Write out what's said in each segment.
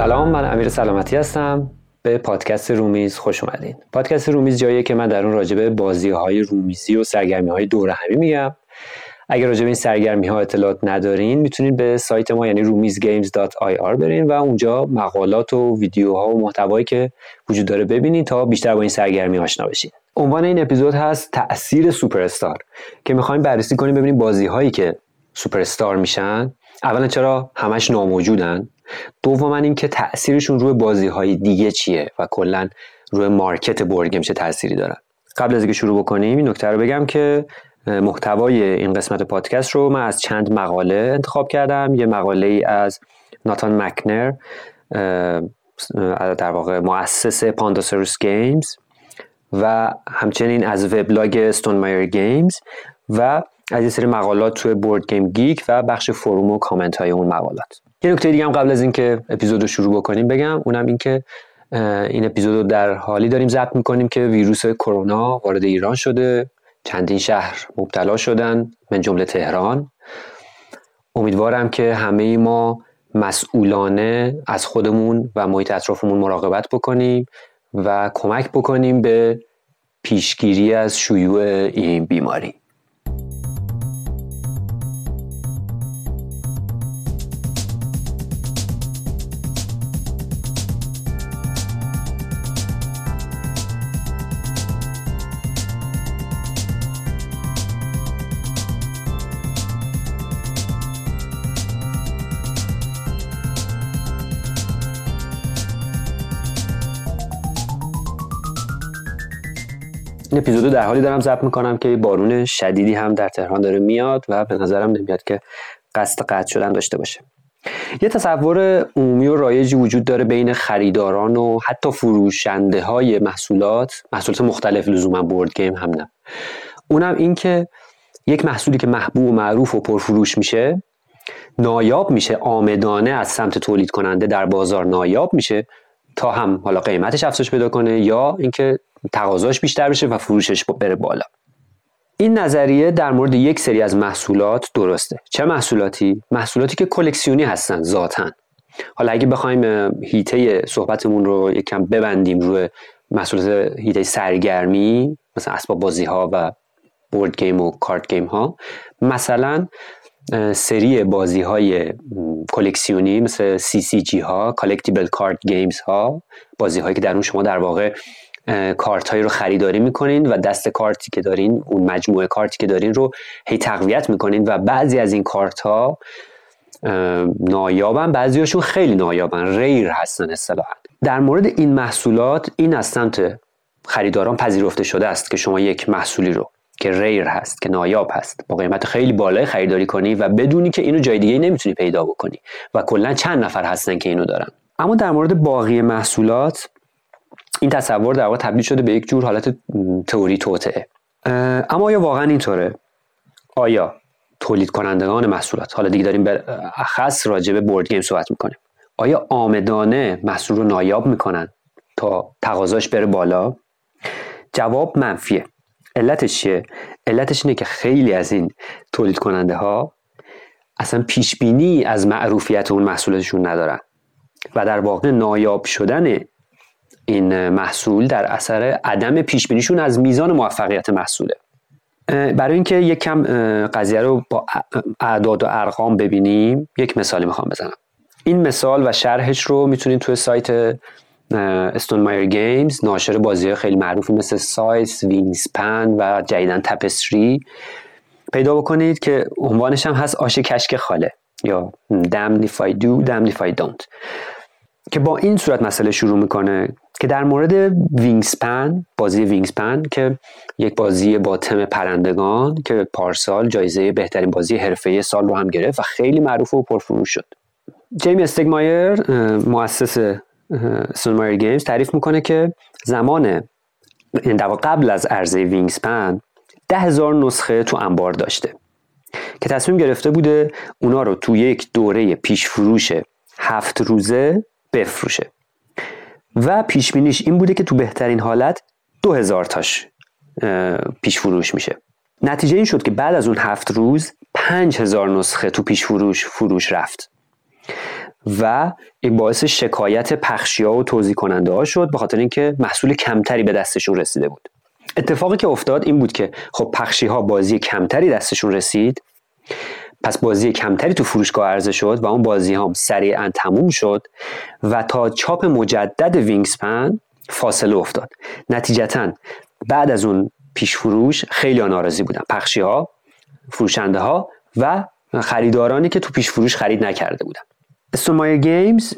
سلام من امیر سلامتی هستم. به پادکست رومیز خوش اومدین. پادکست رومیز جاییه که من در اون راجبه بازی های رومیزی و سرگرمی های دور همی میگم. اگر راجع به این سرگرمی ها اطلاعات ندارین می‌تونید به سایت ما یعنی رومیزگیمز.ir برین و اونجا مقالات و ویدیوها و محتوایی که وجود داره ببینید تا بیشتر با این سرگرمی آشنا بشین. عنوان این اپیزود هست تاثیر سوپر استار که می‌خوایم بررسی کنیم ببینیم بازی هایی که سوپر استار میشن. اولا چرا همش ناموجودن؟ دوما اینکه تاثیرشون روی بازی های دیگه چیه و کلا روی market board چه تأثیری دارن. قبل از اینکه شروع بکنیم این نکته رو بگم که محتوای این قسمت پادکست رو من از چند مقاله انتخاب کردم. یه مقاله ای از ناتان مک‌نر در واقع مؤسس Pandasaurus Games و همچنین از وبلاگ Stonemaier Games و از یه سری مقالات توی BoardGameGeek و بخش forum و کامنت های اون مقالات. یه نکته دیگه هم قبل از اینکه اپیزود رو شروع بکنیم بگم اونم این که این اپیزود رو در حالی داریم ضبط می‌کنیم که ویروس کرونا وارد ایران شده چندین شهر مبتلا شدن من جمله تهران. امیدوارم که همه ما مسئولانه از خودمون و محیط اطرافمون مراقبت بکنیم و کمک بکنیم به پیشگیری از شیوع این بیماری. اپیزودو در حالی دارم ضبط می‌کنم که بارون شدیدی هم در تهران داره میاد و به نظرم نمیاد که قصد قطع شدن داشته باشه. یه تصور عمومی و رایجی وجود داره بین خریداران و حتی فروشنده های محصولات. محصولات مختلف لزوما بورد گیم هم نه. اونم این که یک محصولی که محبوب و معروف و پرفروش میشه نایاب میشه آمدانه از سمت تولید کننده در بازار نایاب میشه تا هم حالا قیمتش افزایش پیدا کنه یا اینکه تقاضاش بیشتر بشه و فروشش بره بالا. این نظریه در مورد یک سری از محصولات درسته. چه محصولاتی؟ محصولاتی که کلکسیونی هستن ذاتا. حالا اگه بخوایم هیته صحبتمون رو یکم ببندیم روی محصولات هیته سرگرمی مثلا اسباب بازی ها و بورد گیم و کارت گیم ها مثلا سری بازی های کلکسیونی مثل CCG ها collectible card games ها بازی هایی که در اون شما در واقع کارت هایی رو خریداری می‌کنین و دست کارتی که دارین اون مجموعه کارتی که دارین رو هی تقویت می‌کنین و بعضی از این کارت ها نایابن بعضیاشون خیلی نایابن rare هستن اصطلاحا. در مورد این محصولات این از سمت خریداران پذیرفته شده است که شما یک محصولی رو که rare هست که نایاب هست با قیمت خیلی بالای خریداری کنی و بدونی که اینو جای دیگه نمی‌تونی پیدا بکنی و کلا چند نفر هستن که اینو دارن. اما در مورد باقی محصولات این تصور در واقع تبدیل شده به یک جور حالت تئوری توطعه اما آیا واقعا اینطوره؟ آیا تولید کنندگان محصولات حالا دیگه داریم به اخص راجع به بورد گیم صحبت می‌کنیم آیا آمدانه محصول رو نایاب می‌کنن تا تقاضاش بره بالا؟ جواب منفیه. علتش چیه؟ علتش اینه که خیلی از این تولید کننده ها اصلا پیش بینی از معروفیت اون محصولشون ندارن و در واقع نایاب شدن این محصول در اثر عدم پیش بینیشون از میزان موفقیت محصوله. برای اینکه یک کم قضیه رو با اعداد و ارقام ببینیم یک مثالی می‌خوام بزنم. این مثال و شرحش رو می‌تونید توی سایت Stonemaier Games ناشر بازی خیلی معروفی مثل Scythe، Wingspan و جدیدن Tapestry پیدا بکنید که عنوانش هم هست آش کشک خاله یا damn if I do, damn if که با این صورت مسئله شروع می‌کنه. که در مورد Wingspan بازی Wingspan که یک بازی با تم پرندگان که پارسال جایزه بهترین بازی حرفه‌ای سال رو هم گرفت و خیلی معروف و پرفروش شد. جیمی استگمایر مؤسس Stonemaier Games تعریف می‌کنه که زمان یعنی قبل از عرضه وینگسپن ده هزار نسخه تو انبار داشته که تصمیم گرفته بوده اونا رو تو یک دوره پیش فروش هفت روزه بفروشه. و پیش این بوده که تو بهترین حالت دو هزار تاش پیش فروش میشه. نتیجه این شد که بعد از اون هفت روز پنج هزار نسخه تو پیش فروش فروش رفت. و این باعث شکایت پخشی ها و توضیح کننده ها شد به خاطر اینکه محصول کمتری به دستشون رسیده بود. اتفاقی که افتاد این بود که خب پخشی ها بازی کمتری دستشون رسید پس بازی کمتری تو فروشگاه عرضه شد و اون بازی هم سریعا تموم شد و تا چاپ مجدد Wingspan فاصله افتاد. نتیجتا بعد از اون پیش فروش خیلی ناراضی بودن. پخشی ها فروشنده ها و خریدارانی که تو پیش فروش خرید نکرده بودن. Stonemaier Games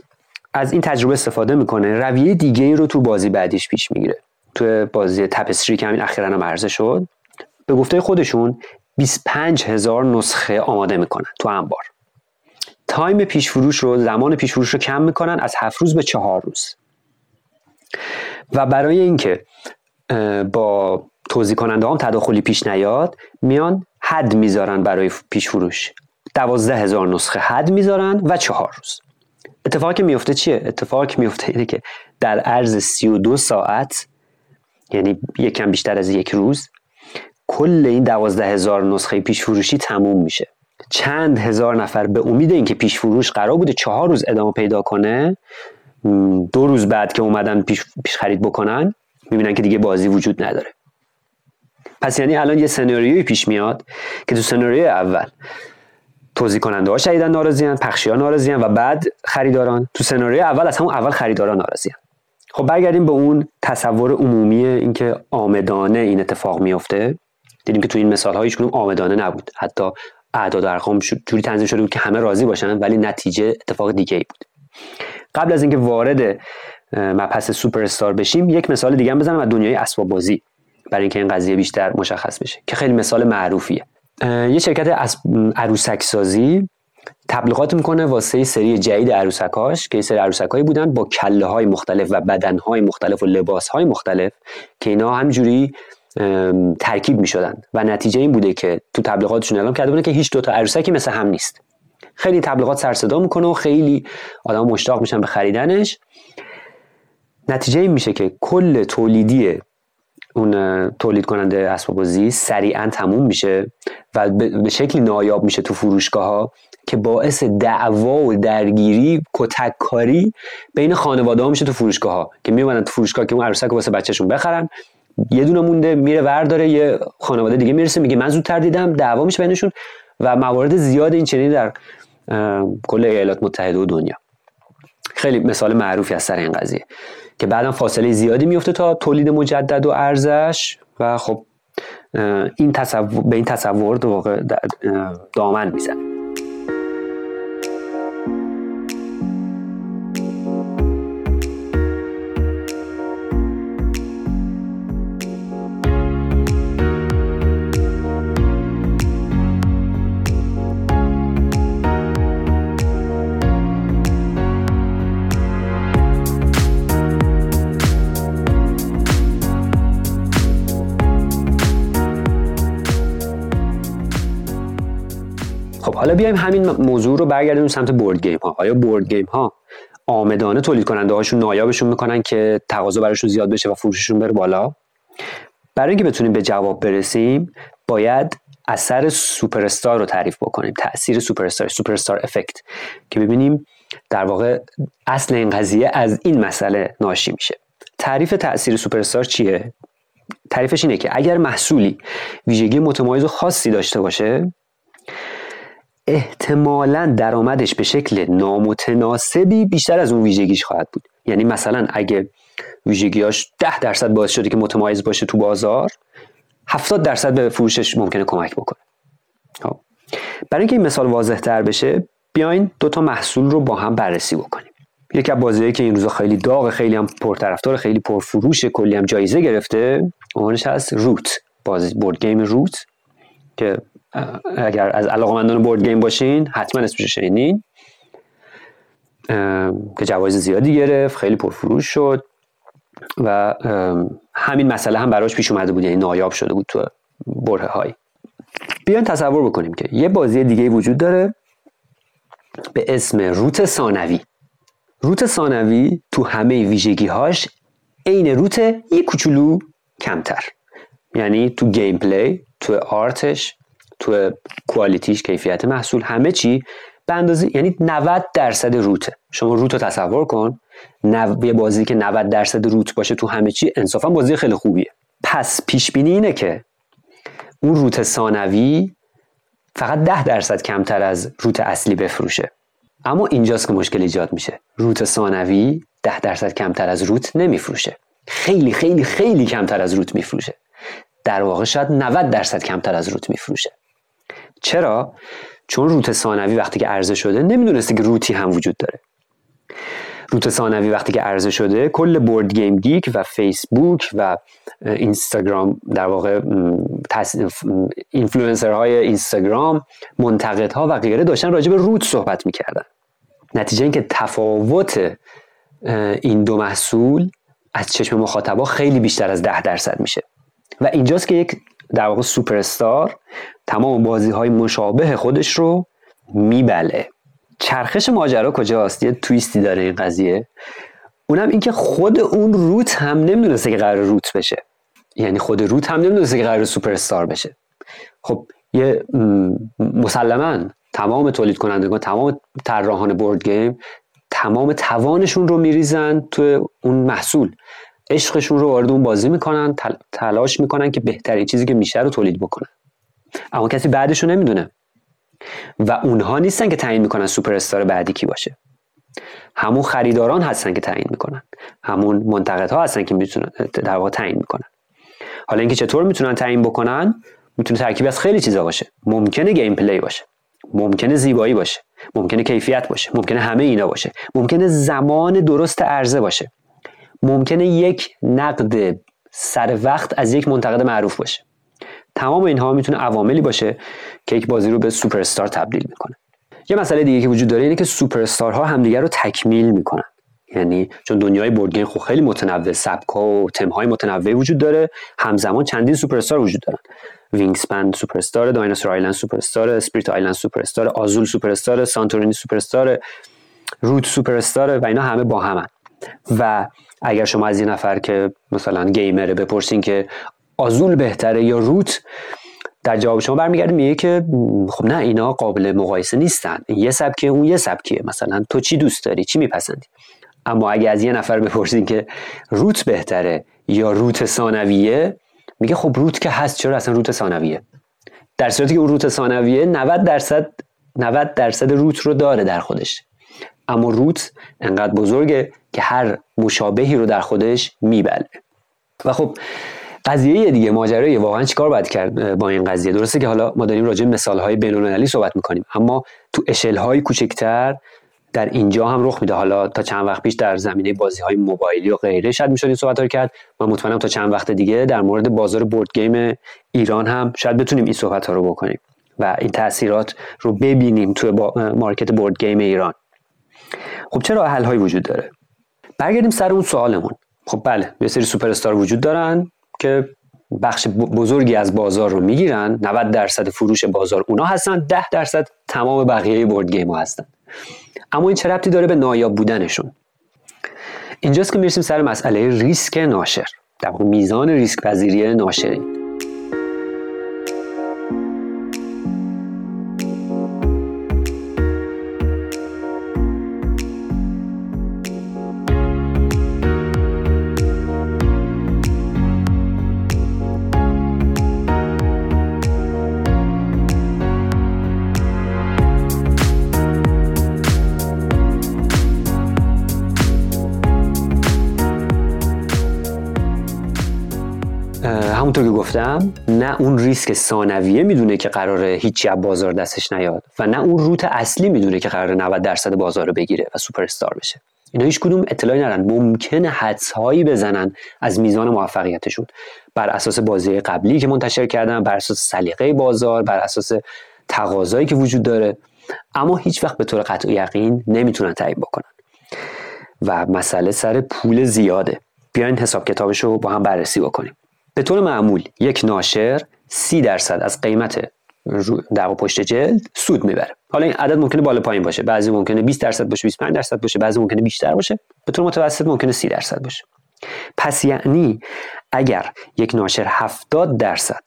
از این تجربه استفاده می‌کنه. رویه دیگه ای رو تو بازی بعدیش پیش می‌گیره. تو بازی تپستری که همین اخیرا هم عرضه شد. به گفته خودشون 25 هزار نسخه آماده می‌کنن تو انبار. تایم پیش فروش رو زمان پیش فروش رو کم می‌کنن از هفت روز به چهار روز. و برای اینکه با توضیح کننده هم تداخلی پیش نیاد میان حد می‌ذارن برای پیش فروش دوازده هزار نسخه حد می‌ذارن و چهار روز. اتفاقی که میفته چیه؟ اتفاقی که میفته اینه که در عرض 32 ساعت یعنی یکم بیشتر از یک روز کل این دوازده هزار نسخه پیش فروشی تموم میشه. چند هزار نفر به امید اینکه پیش فروش قرار بوده چهار روز ادامه پیدا کنه دو روز بعد که اومدن پیش, پیش خرید بکنن می‌بینن که دیگه بازی وجود نداره. پس یعنی الان یه سناریوی پیش میاد که تو سناریوی اول توضیح کننده ها شدیدن ناراضیان پخشی ها و بعد خریداران. تو سناریوی اول از همون اول خریداران ناراضیان خب برگردیم به اون تصور عمومی اینکه آمدانه این اتفاق میفته دیدیم که تو این مثال ها هیچ آمدانه نبود. حتی اعداد و ارقام جوری تنظیم شده بود که همه راضی باشن ولی نتیجه اتفاق دیگه ای بود. قبل از اینکه وارد مبحث سوپر استار بشیم یک مثال دیگه بزنم از دنیای اسباب بازی برای اینکه این قضیه بیشتر مشخص بشه که خیلی مثال معروفیه. یه شرکت از عروسک سازی تبلیغات می‌کنه واسه سری جدید عروسکاش که سری عروسکایی بودن با کله های مختلف و بدن های مختلف و لباس های مختلف که اینا همجوری ترکیب می‌شدن. و نتیجه این بوده که تو تبلیغاتشون اعلام کرده بودن که هیچ دوتا عروسکی مثل هم نیست. خیلی تبلیغات سر صدا می‌کنه و خیلی آدم مشتاق میشن به خریدنش. نتیجه این میشه که کل تولیدی اون تولید کننده اسباب بازی سریعا تموم میشه و به شکلی نایاب میشه تو فروشگاه ها که باعث دعوا و درگیری کتک کاری بین خانواده ها میشه تو فروشگاه ها که میومدن تو فروشگاه که اون عروسک واسه بچهشون بخرن یه دونه مونده میره ور داره یه خانواده دیگه می‌رسه میگه من زودتر دیدم دعوا میشه بینشون و موارد زیاد این چنین در کل ایالات متحده و دنیا. خیلی مثال معروفی از سر این قضیه که بعدا فاصله زیادی میفته تا تولید مجدد و ارزش و خب این تصور به این تصور واقع دامن می‌زنه. حالا بیایم همین موضوع رو برگردیم سمت board game ها. آیا board game ها عامدانه تولید کننده هاشون نایابشون می‌کنن که تقاضا براشون زیاد بشه و فروششون بره بالا؟ برای اینکه بتونیم به جواب برسیم باید اثر سوپر استار رو تعریف بکنیم. تاثیر superstar superstar effect که ببینیم در واقع اصل این قضیه از این مسئله ناشی میشه. تعریف تاثیر سوپر استار چیه؟ تعریفش اینه که اگر محصولی ویژگی متمایز و خاصی داشته باشه احتمالا درآمدش به شکل نامتناسبی بیشتر از اون ویژگیش خواهد بود. یعنی مثلا اگه ویژگیاش ده درصد باعث شده که متمایز باشه تو بازار 70 درصد به فروشش ممکنه کمک بکنه. خب. برای اینکه این مثال واضح تر بشه بیاین دو تا محصول رو با هم بررسی بکنیم. یکی از بازیهایی که این روزا خیلی داغ خیلی هم پرطرفدار خیلی پرفروش کلی هم جایزه گرفته عنوانش هست روت بازی بورد گیم روت که اگر از علاقمندان بورد گیم باشین حتما اسمش شنیدین. که جوایز زیادی گرفت خیلی پرفروش شد و همین مسئله هم براش پیش اومده بود یعنی نایاب شده بود تو بره های بیاین تصور بکنیم که یه بازی دیگه وجود داره به اسم روت ثانوی. روت ثانوی تو همه ویژگی هاش عین Root یه کوچولو کمتر. یعنی تو gameplay تو art ش تو quality ش کیفیت محصول همه چی به اندازه یعنی 90 درصد Root ه. شما Root رو تصور کن. نو... یه بازی که 90 درصد Root باشه تو همه چی انصافا بازی خیلی خوبیه. پس پیش بینی اینه که اون Root ثانوی فقط 10 درصد کمتر از Root اصلی بفروشه. اما اینجاست که مشکل ایجاد میشه. Root ثانوی 10 درصد کمتر از Root نمیفروشه. خیلی خیلی خیلی کمتر از روت میفروشه. در واقع شاید 90 درصد کمتر از روت میفروشه. چرا؟ چون روت ثانوی وقتی که عرضه شده نمی‌دونسته که روتی هم وجود داره. روت ثانوی وقتی که عرضه شده کل بورد گیم گیک و فیسبوک و اینستاگرام در واقع های اینستاگرام منتقدها و غیره داشتن راجع به روت صحبت می‌کردن. نتیجه اینکه تفاوت این دو محصول از چشم مخاطبا خیلی بیشتر از ده درصد میشه. و اینجاست که یک در واقع سوپر استار تمام بازی های مشابه خودش رو میبله. چرخش ماجرا کجاست؟ یه تویستی داره این قضیه. اونم اینکه خود اون روت هم نمی‌دونسته که قرار روت بشه. یعنی خود روت هم نمی‌دونسته که قرار سوپر استار بشه. خب یه مسلما تمام تولید کنندگان تمام طراحان بورد گیم تمام توانشون رو میریزن تو اون محصول. عشقشون رو وارد اون بازی می‌کنن تلاش می‌کنن که بهترین چیزی که میشه رو تولید بکنن. اما کسی بعدش رو نمی‌دونه. و اونها نیستن که تعیین می‌کنن سوپر استار بعدی کی باشه. همون خریداران هستن که تعیین می‌کنن. همون منتقدها هستن که می‌تونن در واقع تعیین می‌کنن. حالا اینکه چطور می‌تونن تعیین بکنن؟ می‌تونه ترکیب از خیلی چیزا باشه. ممکنه gameplay باشه. ممکنه زیبایی باشه. ممکنه کیفیت باشه. ممکنه همه اینا باشه. ممکنه زمان درست عرضه باشه. ممکنه یک نقد سر وقت از یک منتقد معروف باشه. تمام اینها می‌تونه عواملی باشه که یک بازی رو به سوپر استار تبدیل می‌کنه. یه مسئله دیگه که وجود داره اینه که سوپر استارها همدیگه رو تکمیل می‌کنن. یعنی چون دنیای board game خب خیلی متنوع سبکا و تمهای متنوعی وجود داره همزمان چندین سوپر استار وجود دارن. Wingspan سوپر استار Dinosaur Island سوپر استار Spirit Island سوپر استار Azul سوپر استار Santorini سوپر استار Root سوپر استار و اینا همه با همن. و اگر شما از یه نفر که مثلا gamer ه بپرسین که Azul بهتره یا Root در جواب شما برمیگرده میگه که خب نه اینا قابل مقایسه نیستن. یه سبکه اون یه سبکیه. مثلا تو چی دوست داری؟ چی میپسندی؟ اما اگه از یه نفر بپرسین که روت بهتره یا روت ثانویه میگه خب روت که هست چرا اصلا روت ثانویه؟ در صورتی که اون روت ثانویه 90 درصد 90 درصد روت رو داره در خودش. اما روت انقدر بزرگه که هر مشابهی رو در خودش میبله. و خب قضیه دیگه ماجرای واقعا چیکار باید کرد با این قضیه؟ درسته که حالا ما داریم راجع مثال های بین صحبت می‌کنیم اما تو اشل های کوچکتر در اینجا هم رخ میده. حالا تا چند وقت پیش در زمینه بازی های موبایلی و غیره شاید می‌شد این صحبت رو کرد. من مطمئنم تا چند وقت دیگه در مورد بازار board game ایران هم شاید بتونیم این صحبت ها رو بکنیم و این تاثیرات رو ببینیم توی market board game ایران. خب چه راه حل هایی وجود داره؟ برگردیم سر اون سوالمون. خب بله یه سری سوپر استار وجود دارن که بخش بزرگی از بازار رو می‌گیرن. 90 درصد فروش بازار اونا هستن 10 درصد تمام بقیه board game ها هستن. اما این چه ربطی داره به نایاب بودنشون؟ اینجاست که می‌رسیم سر مسئله ریسک ناشر. در میزان ریسک پذیری ناشرین نه اون ریسک ثانویه می‌دونه که قراره هیچی از بازار دستش نیاد و نه اون روت اصلی می‌دونه که قراره 90 درصد بازار رو بگیره و سوپر استار بشه. اینا هیچ کدوم اطلاعی ندارن. ممکنه حدس هایی بزنن از میزان موفقیتشون. بر اساس بازی قبلی که منتشر کردن بر اساس سلیقه بازار بر اساس تقاضایی که وجود داره. اما هیچ وقت به طور قطع یقین نمی‌تونن تعیین بکنن. و مسئله سر پول زیاده. بیاین حساب کتابش رو با هم بررسی بکنیم. به طور معمول یک ناشر سی درصد از قیمت در پشت جلد سود می‌بره. حالا این عدد ممکنه بالا پایین باشه. بعضی ممکنه 20 درصد باشه 25 درصد باشه بعضی ممکنه بیشتر باشه. به طور متوسط ممکنه 30 درصد باشه. پس یعنی اگر یک ناشر 70 درصد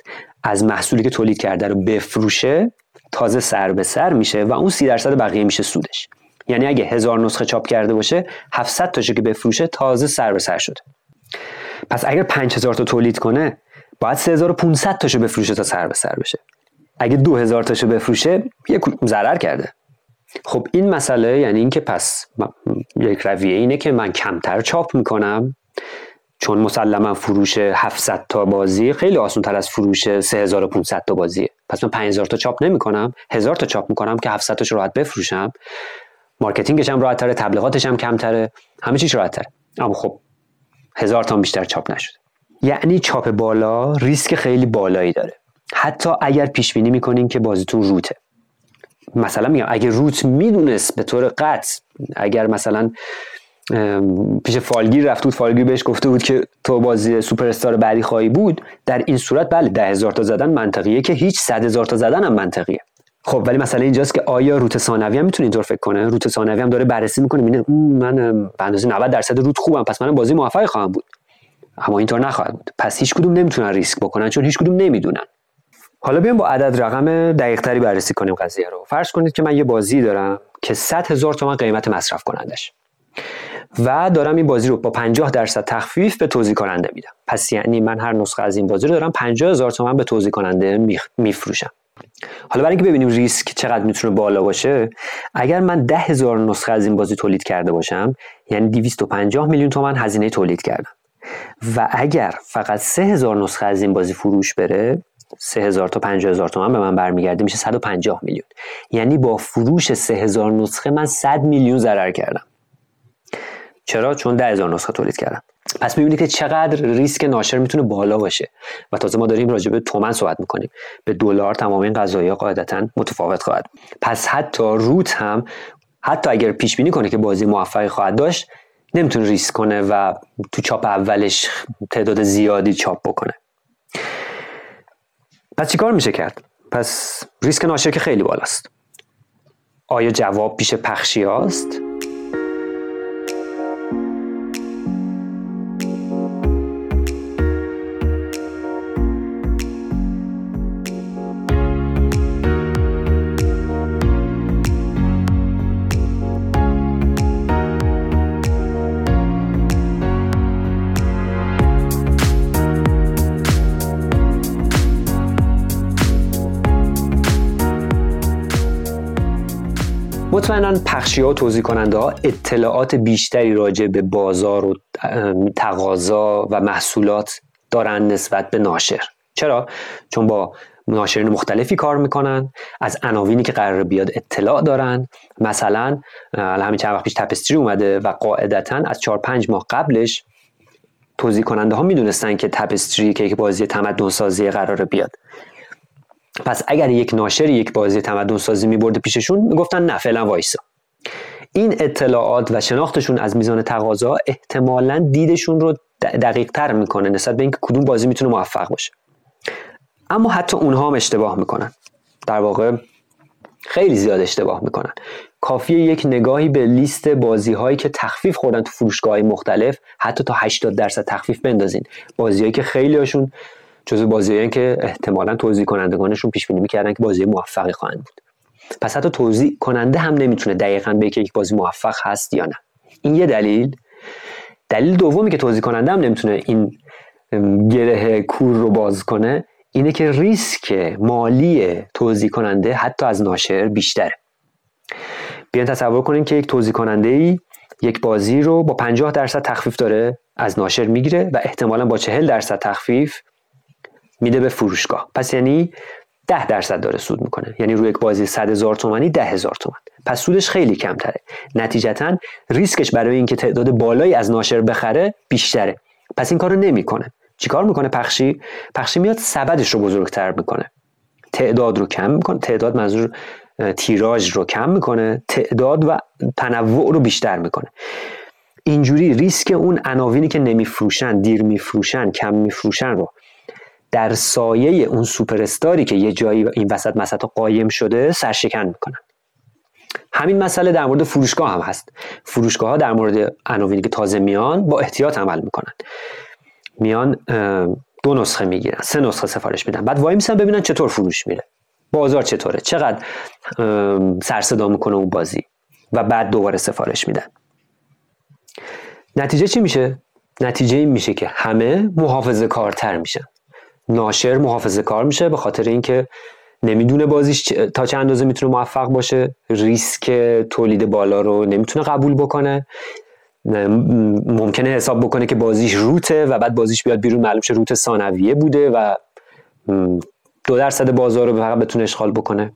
از محصولی که تولید کرده رو بفروشه تازه سر به سر میشه و اون سی درصد بقیه میشه سودش. یعنی اگه هزار نسخه چاپ کرده باشه 700 تاشو که بفروشه تازه سر به سر شده. پس اگر 5000 تا تولید کنه باید 3500 تاشو بفروشه تا سر به سر بشه. اگه 2000 تاشو بفروشه یک ضرر کرده. خب این مسئله یعنی اینکه پس یک رویه اینه که من کمتر چاپ می‌کنم. چون مسلما فروش 700 تا بازی خیلی آسان تر از فروش 3500 تا بازیه. پس من 5000 تا چاپ نمی کنم 1000 تا چاپ می‌کنم که 700 تاش راحت بفروشم. marketing ش هم راحت تره تبلیغاتش هم کمتره. همه چیز راحت تره اما خب هزار تا بیشتر چاپ نشده. یعنی چاپ بالا ریسک خیلی بالایی داره. حتی اگر پیش بینی می‌کنین که بازیتون Root ه. مثلا میگم اگر Root می‌دونست به طور قطع اگر مثلا پیش فالگیر رفته بود فالگیر بهش گفته بود که تو بازی سوپر استار بعدی خواهی بود در این صورت بله ده هزار تا زدن منطقیه که هیچ صد هزار تا زدن هم منطقیه. خب ولی مثلا اینجاست که آیا روت ثانوی هم می‌تونه اینطور فکر کنه؟ روت ثانوی هم داره بررسی می‌کنه می‌بینه من به اندازه 90 درصد روت خوبم پس من بازی موفقی خواهم بود. اما اینطور نخواهد بود. پس هیچ کدوم نمی‌تونن ریسک بکنن چون هیچ کدوم نمی‌دونن. حالا بیایم با عدد رقم دقیق تری بررسی کنیم قضیه رو. فرض کنید که من یه بازی دارم که 100 هزار تومان قیمت مصرف کنندش و دارم این بازی رو با 50 درصد تخفیف به توضیح کننده میدم. پس یعنی من هر نسخه از این بازی رو دارم 50 هزار تومان به توضیح کننده میفروشم. حالا برای اینکه ببینیم ریسک چقدر می‌تونه بالا باشه اگر من ده هزار نسخه از این بازی تولید کرده باشم یعنی 250 میلیون تومن هزینه تولید کردم. و اگر فقط 3000 نسخه از این بازی فروش بره 3000 تا 50000 تومن به من برمیگرده میشه 150 میلیون. یعنی با فروش 3000 نسخه من 100 میلیون ضرر کردم. چرا؟ چون 10000 نسخه تولید کردم. پس می‌بینید که چقدر ریسک ناشر می‌تونه بالا باشه و تازه ما داریم راجع به تومن صحبت می‌کنیم. به دلار تمام این قضایی قاعدتا متفاوت خواهد پس حتی روت هم حتی اگر پیش بینی کنه که بازی موفقی خواهد داشت نمی‌تونه ریسک کنه و تو چاپ اولش تعداد زیادی چاپ بکنه. پس چیکار میشه کرد؟ پس ریسک ناشر که خیلی بالاست. آیا جواب پیش پخشی هاست؟ مطمئنا پخشی ها و توضیح کننده ها اطلاعات بیشتری راجع به بازار و تقاضا و محصولات دارن نسبت به ناشر. چرا؟ چون با ناشرین مختلفی کار می‌کنن از عناوینی که قرار بیاد اطلاع دارن. مثلا همین چند وقت پیش تپستری اومده و قاعدتا از 4 5 ماه قبلش توضیح کننده ها می‌دونستن که تپستری که یک بازی تمدن سازی قرار بیاد. پس اگر یک ناشر یک بازی تمدن سازی میبرده پیششون می‌گفتن نه فعلا وایسا. این اطلاعات و شناختشون از میزان تقاضا احتمالا دیدشون رو دقیق تر می‌کنه نسبت به اینکه کدوم بازی می‌تونه موفق باشه. اما حتی اونها هم اشتباه می‌کنن. در واقع خیلی زیاد اشتباه می‌کنن. کافیه یک نگاهی به لیست بازی هایی که تخفیف خوردن تو فروشگاه مختلف حتی تا 80 درصد تخفیف بندازین. بازی هایی که خیلی هاشون جزو بازیایی که احتمالا توضیح کنندگانشون پیش بینی می‌کردن که بازی موفقی خواهند بود. پس حتی توضیح کننده هم نمی‌تونه دقیقا به که یک بازی موفق هست یا نه. این یه دلیل. دلیل دومی که توضیح کننده هم نمی‌تونه این گره کور رو باز کنه اینه که ریسک مالی توضیح کننده حتی از ناشر بیشتره. بیان تصور کنین که یک توضیح کننده ای یک بازی رو با 50 درصد تخفیف داره از ناشر می‌گیره و احتمالا با 40 درصد تخفیف میده به فروشگاه. پس یعنی 10 درصد داره سود می‌کنه. یعنی روی یک بازی 100 هزار تومانی 10 هزار تومن پس سودش خیلی کمتره. نتیجتا ریسکش برای اینکه تعداد بالایی از ناشر بخره بیشتره. پس این کارو نمی‌کنه. چیکار می‌کنه پخشی؟ پخشی میاد سبدش رو بزرگتر می‌کنه. تعداد رو کم می‌کنه. تعداد منظور تیراژ رو کم می‌کنه. تعداد و تنوع رو بیشتر می‌کنه. اینجوری ریسک اون عناوینی که نمیفروشن دیر میفروشن کم میفروشن رو در سایه اون سوپر استاری که یه جایی این وسط مسط قایم شده سرشکن می‌کنن. همین مسئله در مورد فروشگاه هم هست. فروشگاه ها در مورد عناوینی که تازه میان با احتیاط عمل می‌کنن. میان دو نسخه می‌گیرن سه نسخه سفارش میدن. بعد وای میسن ببینن چطور فروش میره. بازار چطوره؟ چقدر سرصدا می‌کنه اون بازی؟ و بعد دوباره سفارش میدن. نتیجه چی میشه؟ نتیجه این میشه که همه محافظه کارتر میشن. ناشر محافظه کار میشه به خاطر اینکه نمی‌دونه بازیش تا چه اندازه می‌تونه موفق باشه. ریسک تولید بالا رو نمی‌تونه قبول بکنه. ممکنه حساب بکنه که بازیش روته و بعد بازیش بیاد بیرون. معلوم شه روت ثانویه بوده و دو درصد بازار رو فقط بتونه اشغال بکنه.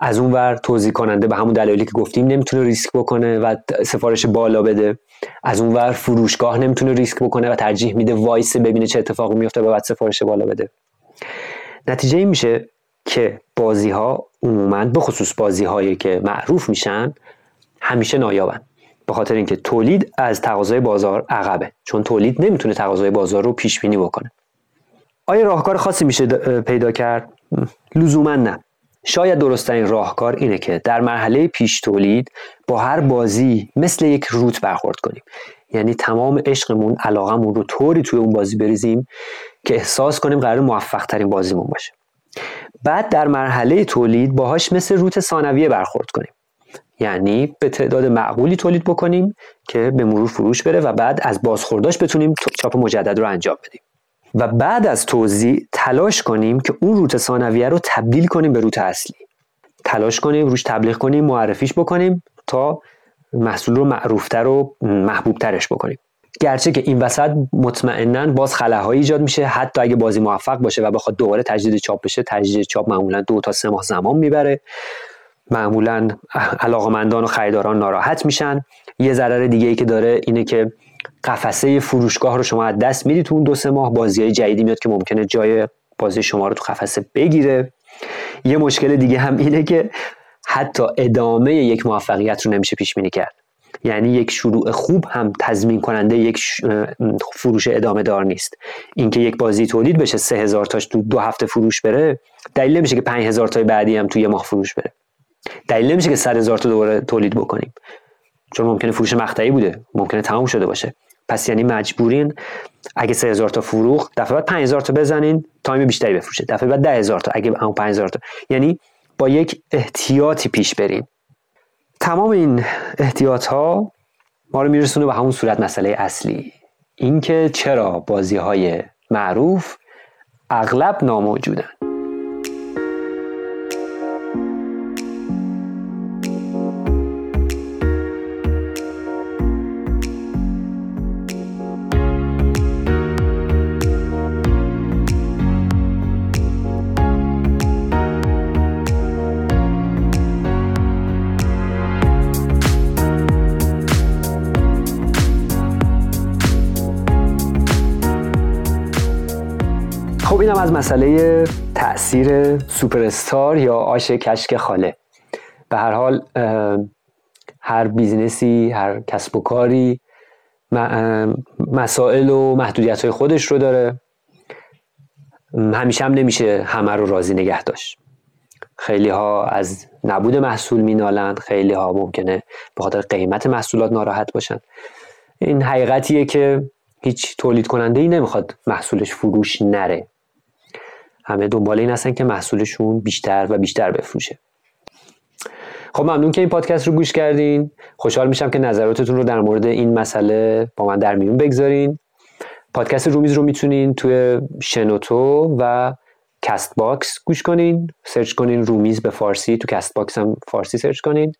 از اون ور توزیع کننده به همون دلایلی که گفتیم نمی‌تونه ریسک بکنه و سفارش بالا بده. از اون ور فروشگاه نمی‌تونه ریسک بکنه و ترجیح میده وایسه ببینه چه اتفاقی میفته و بعد سفارش بالا بده. نتیجه این میشه که بازی ها عموما به خصوص بازی هایی که معروف میشن همیشه نایابن. به خاطر اینکه تولید از تقاضای بازار عقبه. چون تولید نمی‌تونه تقاضای بازار رو پیش بینی بکنه. آیا راهکار خاصی میشه پیدا کرد؟ لزوما نه. شاید درستترین راهکار اینه که در مرحله پیش تولید با هر بازی مثل یک روت برخورد کنیم. یعنی تمام عشقمون علاقمون رو طوری توی اون بازی بریزیم که احساس کنیم قرار موفق ترین بازیمون باشه. بعد در مرحله تولید باهاش مثل روت ثانویه برخورد کنیم. یعنی به تعداد معقولی تولید بکنیم که به مرور فروش بره و بعد از بازخورداش بتونیم چاپ مجدد رو انجام بدیم. و بعد از توضیح تلاش کنیم که اون روت ثانویه رو تبدیل کنیم به روت اصلی. تلاش کنیم روش تبلیغ کنیم معرفیش بکنیم تا محصول رو معروفتر و محبوبترش بکنیم. گرچه که این وسط مطمئنا باز خلاهایی ایجاد میشه حتی اگه بازی موفق باشه و بخواد دوباره تجدید چاپ بشه تجدید چاپ معمولا دو تا سه ماه زمان می‌بره. معمولا علاقمندان و خریداران ناراحت میشن. یه ضرر دیگه ای که داره اینه که قفسه فروشگاه رو شما از دست می‌دید تو اون دو سه ماه. بازی های جدیدی میاد که ممکنه جای بازی شما رو تو قفسه بگیره. یه مشکل دیگه هم اینه که حتی ادامه یک موفقیت رو نمیشه پیش بینی کرد. یعنی یک شروع خوب هم تضمین کننده یک فروش ادامه دار نیست. اینکه یک بازی تولید بشه سه هزار تاش تو دو هفته فروش بره دلیل نمیشه که پنج هزار تای بعدی هم تو یه ماه فروش بره. دلیل نمیشه که صد هزار تا دوباره تولید بکنیم. چون ممکنه فروش مقطعی بوده. ممکنه تمام شده باشه. پس یعنی مجبورین اگه 3000 تا فروخ دفعه بعد 5000 تا بزنین تایم بیشتری بفروشه دفعه بعد 10000 تا اگه هم 5000 تا. یعنی با یک احتیاطی پیش برین. تمام این احتیاط ها ما رو میرسونه به همون صورت مسئله اصلی. اینکه چرا بازی های معروف اغلب ناموجودن. اینم از مسئله تاثیر سوپر استار یا آش کشک خاله به هر حال هر business ی هر کسب و کاری مسائل و محدودیت های خودش رو داره. همیشه هم نمیشه همه رو راضی نگه داشت. خیلی ها از نبود محصول مینالند خیلی ها ممکنه به خاطر قیمت محصولات ناراحت باشن. این حقیقتیه که هیچ تولید کننده ای نمی‌خواد محصولش فروش نره. همه دنبال این هستن که محصولشون بیشتر و بیشتر بفروشه. خب ممنون که این پادکست رو گوش کردین. خوشحال میشم که نظراتتون رو در مورد این مسئله با من در میون بگذارین. پادکست رومیز رو می‌تونین توی شنوتو و CastBox گوش کنین. search کنین رومیز به فارسی تو CastBox هم فارسی search کنین.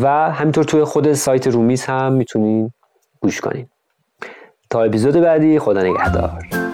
و همینطور توی خود سایت رومیز هم می‌تونین گوش کنین. تا اپیزود بعدی خدا نگهدار.